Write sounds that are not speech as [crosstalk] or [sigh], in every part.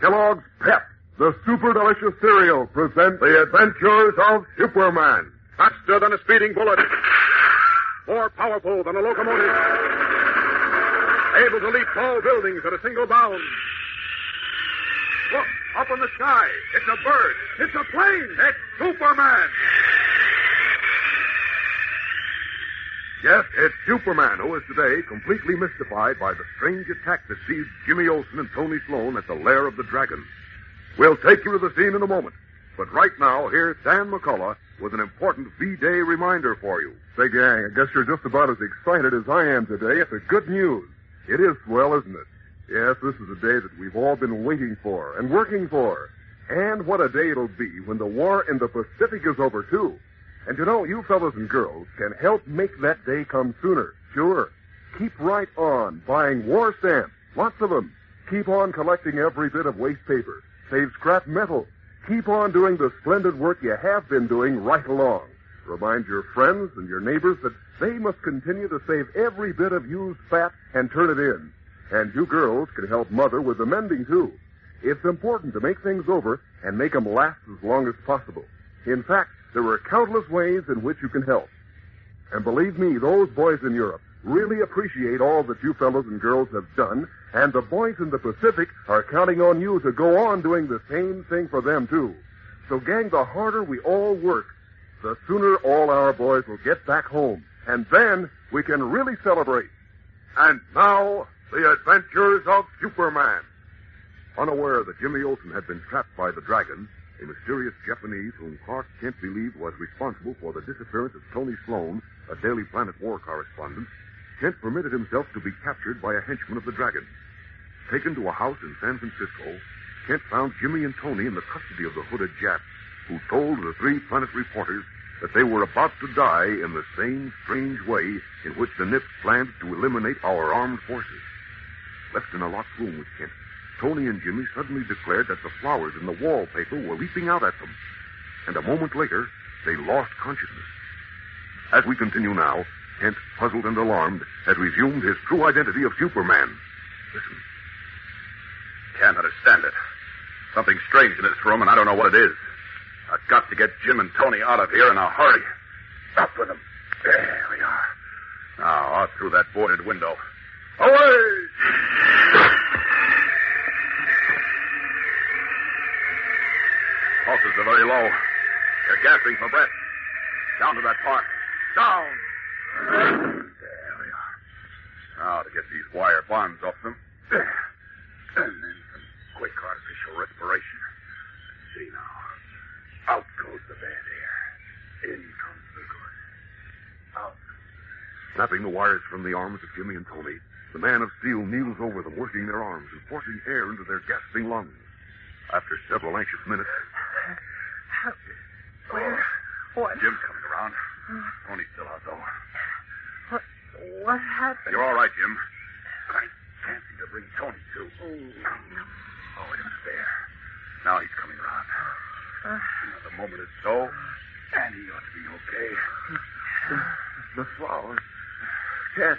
Kellogg's Pep, the super delicious cereal, presents The Adventures of Superman. Faster than a speeding bullet. More powerful than a locomotive. Able to leap tall buildings at a single bound. Look, up in the sky. It's a bird. It's a plane. It's Superman. Yes, it's Superman who is today completely mystified by the strange attack that seized Jimmy Olsen and Tony Sloan at the lair of the dragon. We'll take you to the scene in a moment. But right now, here's Dan McCullough with an important V-Day reminder for you. Say, gang, I guess you're just about as excited as I am today at the good news. It is swell, isn't it? Yes, this is a day that we've all been waiting for and working for. And what a day it'll be when the war in the Pacific is over, too. And you know, you fellows and girls can help make that day come sooner. Sure. Keep right on buying war stamps. Lots of them. Keep on collecting every bit of waste paper. Save scrap metal. Keep on doing the splendid work you have been doing right along. Remind your friends and your neighbors that they must continue to save every bit of used fat and turn it in. And you girls can help Mother with the mending, too. It's important to make things over and make them last as long as possible. In fact, there are countless ways in which you can help. And believe me, those boys in Europe really appreciate all that you fellows and girls have done, and the boys in the Pacific are counting on you to go on doing the same thing for them, too. So, gang, the harder we all work, the sooner all our boys will get back home. And then we can really celebrate. And now, the adventures of Superman. Unaware that Jimmy Olsen had been trapped by the dragon, a mysterious Japanese whom Clark Kent believed was responsible for the disappearance of Tony Sloan, a Daily Planet war correspondent, Kent permitted himself to be captured by a henchman of the dragon. Taken to a house in San Francisco, Kent found Jimmy and Tony in the custody of the hooded Jap, who told the three Planet reporters that they were about to die in the same strange way in which the Nips planned to eliminate our armed forces. Left in a locked room with Kent, Tony and Jimmy suddenly declared that the flowers in the wallpaper were leaping out at them. And a moment later, they lost consciousness. As we continue now, Kent, puzzled and alarmed, has resumed his true identity of Superman. Listen. Can't understand it. Something strange in this room, and I don't know what it is. I've got to get Jim and Tony out of here in a hurry. Up with them. There we are. Now, out through that boarded window. Away! Pulses are very low. They're gasping for breath. Down to that park. Down! There we are. Now to get these wire bonds off them. And then some quick artificial respiration. See now. Out goes the bad air. In comes the good. Out. Snapping the wires from the arms of Jimmy and Tony, the man of steel kneels over them, working their arms and forcing air into their gasping lungs. After several anxious minutes, Where? What? Jim's coming around. Tony's still out, though. What? What happened? You're all right, Jim. I can't seem to bring Tony to. Oh, wait a minute there. Now he's coming around. Uh. Another moment or so, and he ought to be okay. The flowers. Yes.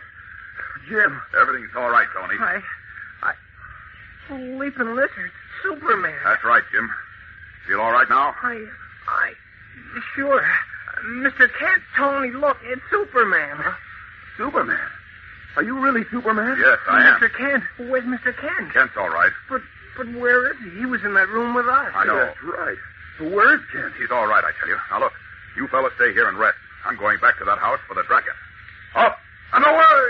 Jim. Everything's all right, Tony. I. I. Leaping lizard. Superman. That's right, Jim. Feel all right now? I. I. Sure. Mr. Kent, Tony, look, it's Superman. Superman. Are you really Superman? Yes, I am. Mr. Kent. Where's Mr. Kent? Kent's all right. But but where is he? He was in that room with us. I know. That's right. But where's Kent? He's all right, I tell you. Now, look. You fellas stay here and rest. I'm going back to that house for the dragon. Up and away!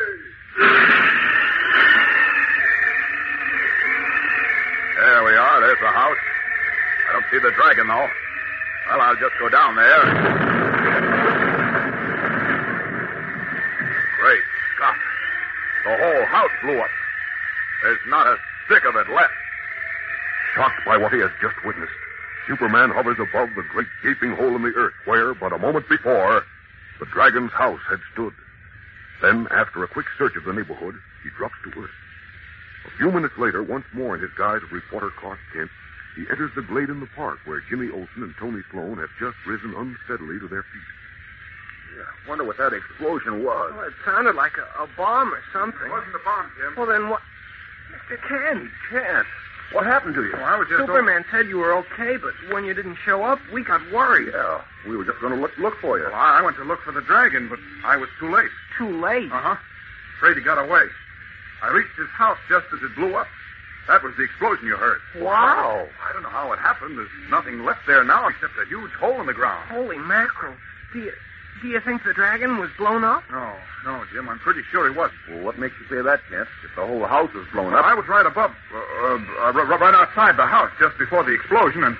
There we are. There's the house. I don't see the dragon, though. Well, I'll just go down there. Great Scott. The whole house blew up. There's not a stick of it left. shocked by what he has just witnessed, Superman hovers above the great gaping hole in the earth where, but a moment before, the dragon's house had stood. Then, after a quick search of the neighborhood, he drops to earth. A few minutes later, once more in his guise of reporter Clark Kent, he enters the glade in the park where Jimmy Olsen and Tony Sloan have just risen unsteadily to their feet. Yeah, I wonder what that explosion was. Well, it sounded like a, a bomb or something. It wasn't a bomb, Jim. Well, then what? Mr. Kent. Kent. What happened to you? Well, I was just Superman said you were okay, but when you didn't show up, we got worried. Yeah, we were just going to look look for you. Well, I went to look for the dragon, but I was too late. Too late. Uh huh. Afraid he got away. I reached his house just as it blew up. That was the explosion you heard. Wow. I don't know how it happened. There's nothing left there now except a huge hole in the ground. Holy mackerel. Do you, do you think the dragon was blown up? No, no, Jim. I'm pretty sure he wasn't. Well, what makes you say that, Kent? If the whole house was blown up. I was right above, uh, uh, uh, right outside the house just before the explosion, and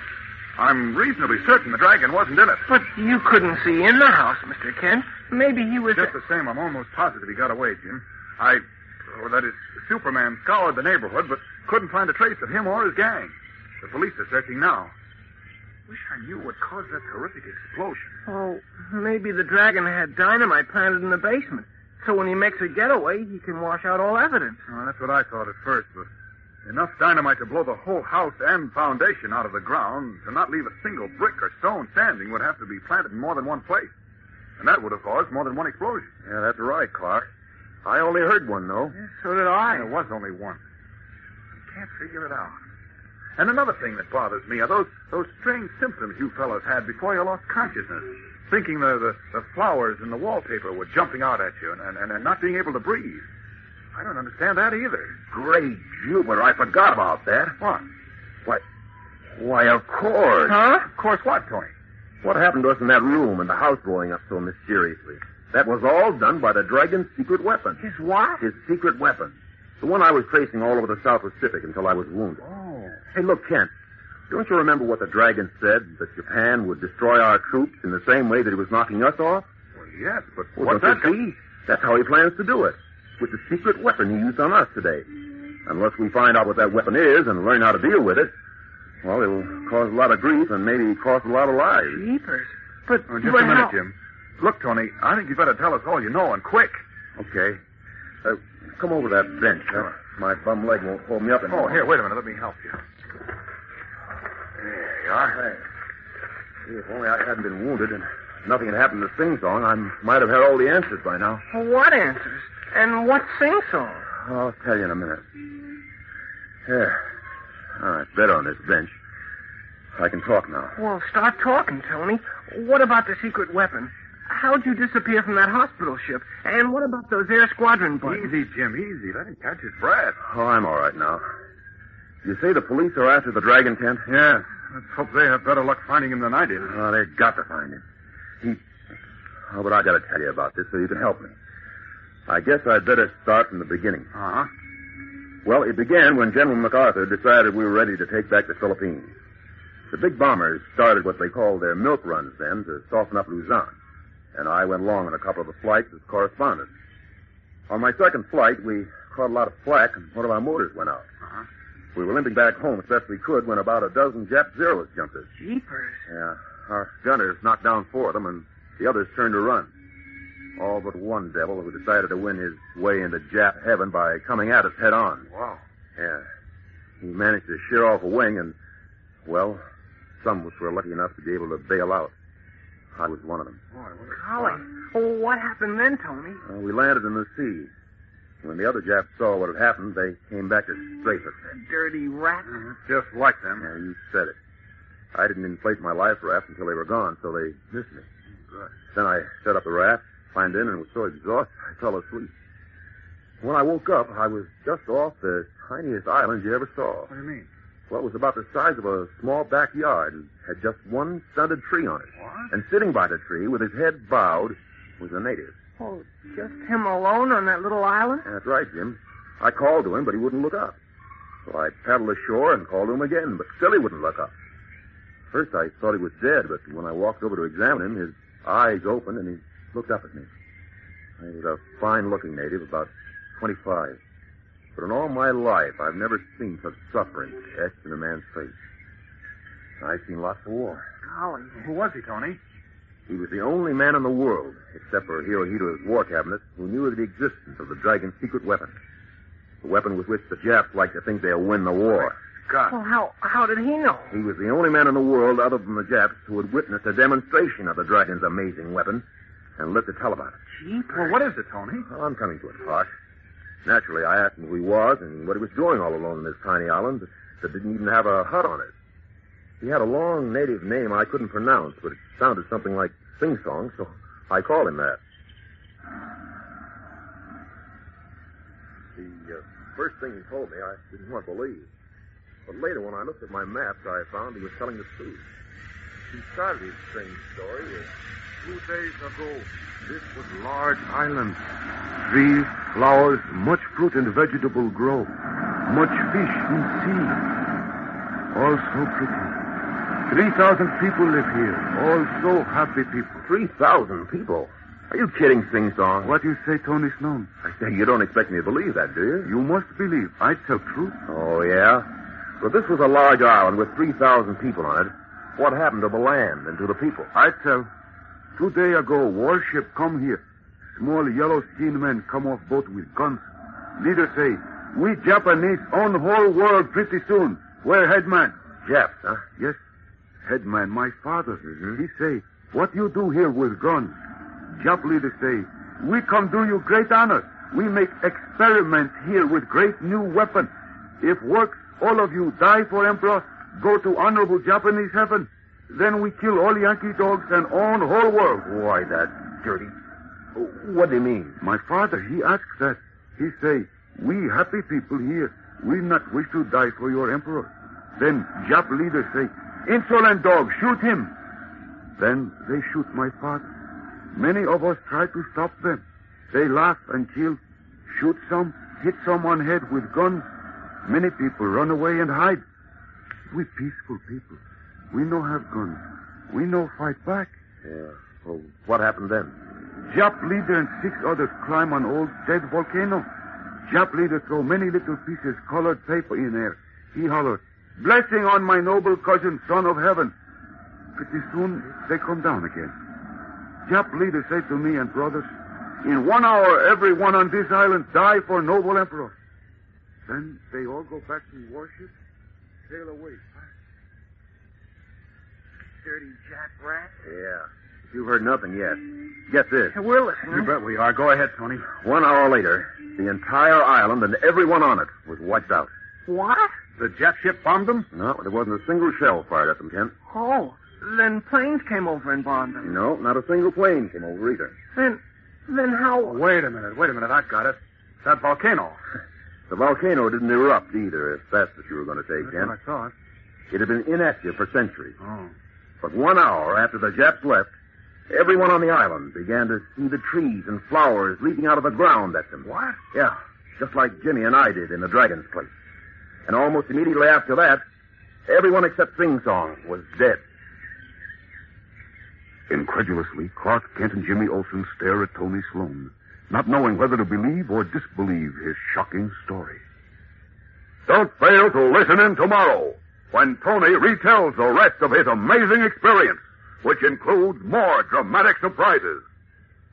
I'm reasonably certain the dragon wasn't in it. But you couldn't see in the house, Mr. Kent. Maybe he was. Just the same, I'm almost positive he got away, Jim. I, or that is, Superman scoured the neighborhood, but couldn't find a trace of him or his gang. The police are searching now. Wish I knew what caused that terrific explosion. Oh, maybe the dragon had dynamite planted in the basement. So when he makes a getaway, he can wash out all evidence. Well, that's what I thought at first, but enough dynamite to blow the whole house and foundation out of the ground to not leave a single brick or stone standing would have to be planted in more than one place. And that would have caused more than one explosion. Yeah, that's right, Clark. I only heard one, though. So did I. There was only one. I can't figure it out. And another thing that bothers me are those those strange symptoms you fellows had before you lost consciousness. Thinking the, the, the flowers and the wallpaper were jumping out at you and, and, and not being able to breathe. I don't understand that either. Great Jupiter, I forgot about that. What? Why, why, of course. Huh? Of course what, Tony? What happened to us in that room and the house blowing up so mysteriously? That was all done by the dragon's secret weapon. His what? His secret weapon. The one I was tracing all over the South Pacific until I was wounded. Oh. Hey, look, Kent. Don't you remember what the dragon said? That Japan would destroy our troops in the same way that he was knocking us off? Well, yes, but Well, what's that? see? That's how he plans to do it. With the secret weapon he used on us today. Unless we find out what that weapon is and learn how to deal with it, well, it'll cause a lot of grief and maybe cost a lot of lives. Jeepers. But, Oh, just a minute, how- Jim. Look, Tony, I think you better tell us all you know and quick. Okay. Uh, come over that bench. Huh? My bum leg won't hold me up Oh, here, wait a minute. Let me help you. There you are. Thanks. Gee, If only I hadn't been wounded and nothing had happened to Sing Song, I might have had all the answers by now. What answers? And what sing song? I'll tell you in a minute. Here. All right, better on this bench. I can talk now. Well, start talking, Tony. What about the secret weapon? How'd you disappear from that hospital ship? And what about those air squadron buttons? Easy, Jim, easy. Let him catch his breath. Oh, I'm all right now. You say the police are after the dragon Kent? Yeah. Let's hope they have better luck finding him than I did. Oh, they've got to find him. He. Oh, but I got to tell you about this so you can help me. I guess I'd better start from the beginning. Uh-huh. Well, it began when General MacArthur decided we were ready to take back the Philippines. The big bombers started what they called their milk runs then to soften up Luzon. And I went along on a couple of the flights as correspondent. On my second flight, we caught a lot of flack and one of our motors went out. Uh-huh. We were limping back home as best we could when about a dozen Jap Zeros jumped us. Jeepers. Yeah, our gunners knocked down four of them, and the others turned to run. All but one devil who decided to win his way into Jap heaven by coming at us head on. Wow. Yeah. He managed to shear off a wing, and, well, some of us were lucky enough to be able to bail out. I was one of them. Boy, Golly. Oh, what happened then, Tony? Uh, we landed in the sea. When the other Japs saw what had happened, they came back to strafe us. Dirty rat. Mhm. Just like them. Yeah, you said it. I didn't inflate my life raft until they were gone, so they missed me. Good. Then I set up the raft, climbed in, and was so exhausted I fell asleep. When I woke up, I was just off the tiniest island you ever saw. What do you mean? Well, it was about the size of a small backyard and had just one stunted tree on it. What? And sitting by the tree, with his head bowed, was a native. Oh, just him alone on that little island? That's right, Jim. I called to him, but he wouldn't look up. So I paddled ashore and called to him again, but still he wouldn't look up. First I thought he was dead, but when I walked over to examine him, his eyes opened and he looked up at me. He was a fine-looking native, about 25. But in all my life, I've never seen such suffering etched in a man's face. I've seen lots of war. Golly. Who was he, Tony? He was the only man in the world, except for Hirohito's war cabinet, who knew of the existence of the dragon's secret weapon. The weapon with which the Japs like to think they'll win the war. God. Well, how how did he know? He was the only man in the world, other than the Japs, who had witnessed a demonstration of the dragon's amazing weapon and lived to tell about it. Jeepers. Well, what is it, Tony? Well, I'm coming to it, Clark. Naturally, I asked him who he was and what he was doing all alone in this tiny island. that didn't even have a hut on it. He had a long native name I couldn't pronounce, but it sounded something like Sing Song, so I called him that. The uh, first thing he told me, I didn't want to believe. But later, when I looked at my maps, I found he was telling the truth. He started his strange story with Two days ago, this was large island. Trees, flowers, much fruit and vegetable grow. Much fish in sea. All so pretty. Three thousand people live here. All so happy people. 3,000 people. Are you kidding, Sing Song? What do you say, Tony Sloan? I say, you don't expect me to believe that, do you? You must believe. I tell truth. Oh, yeah? Well, this was a large island with 3,000 people on it. What happened to the land and to the people? I tell. Two day ago, warship come here. Small yellow-skinned men come off boat with guns. Leader say, we Japanese own whole world pretty soon. Where headman? Japs, huh? Yes. Headman, my father. Mhm. He say, what you do here with guns? Jap leader say, we come do you great honor. We make experiments here with great new weapon. If works, all of you die for emperor, go to honorable Japanese heaven. Then we kill all Yankee dogs and own whole world. Why, that dirty. What do you mean? My father, he asked that. He say, we happy people here, we not wish to die for your emperor. Then Jap leader say, insolent dog, shoot him. Then they shoot my father. Many of us try to stop them. They laugh and kill, shoot some, hit some on head with guns. Many people run away and hide. We peaceful people. We no have guns. We no fight back. Yeah. Well, what happened then? Jap leader and six others climb on old dead volcano. Jap leader throw many little pieces colored paper in air. He holler, blessing on my noble cousin, son of heaven. Pretty soon they come down again. Jap leader say to me and brothers, in one hour everyone on this island die for noble emperor. Then they all go back to worship, sail away. Dirty jackrat. Yeah. You've heard nothing yet. Get this. We're listening. You bet we are. Go ahead, Tony. One hour later, the entire island and everyone on it was wiped out. What? The jet ship bombed them? No, there wasn't a single shell fired at them, Kent. Oh, then planes came over and bombed them. No, not a single plane came over either. Then, then how? Wait a minute. Wait a minute. I've got it. That volcano. [laughs] The volcano didn't erupt either, if that's what you were going to say, That's Kent. I thought. It had been inactive for centuries. Oh. But one hour after the Japs left, everyone on the island began to see the trees and flowers leaping out of the ground at them. What? Yeah, just like Jimmy and I did in the Dragon's place. And almost immediately after that, everyone except Sing Song was dead. Incredulously, Clark Kent and Jimmy Olsen stare at Tony Sloan, not knowing whether to believe or disbelieve his shocking story. Don't fail to listen in tomorrow when Tony retells the rest of his amazing experience, which includes more dramatic surprises.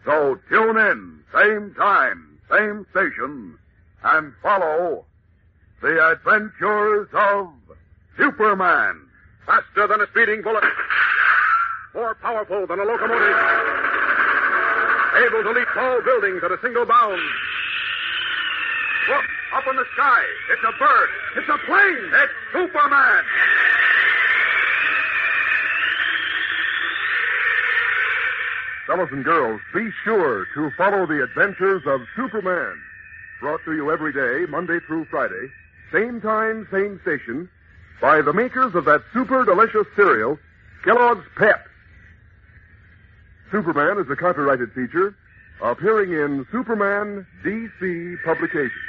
So tune in, same time, same station, and follow the adventures of Superman. Faster than a speeding bullet. More powerful than a locomotive. Able to leap tall buildings at a single bound. Look, up in the sky. It's a bird. It's a plane. It's Superman. Fellows and girls, be sure to follow the adventures of Superman. Brought to you every day, Monday through Friday, same time, same station, by the makers of that super delicious cereal, Kellogg's Pep. Superman is a copyrighted feature appearing in Superman DC publications.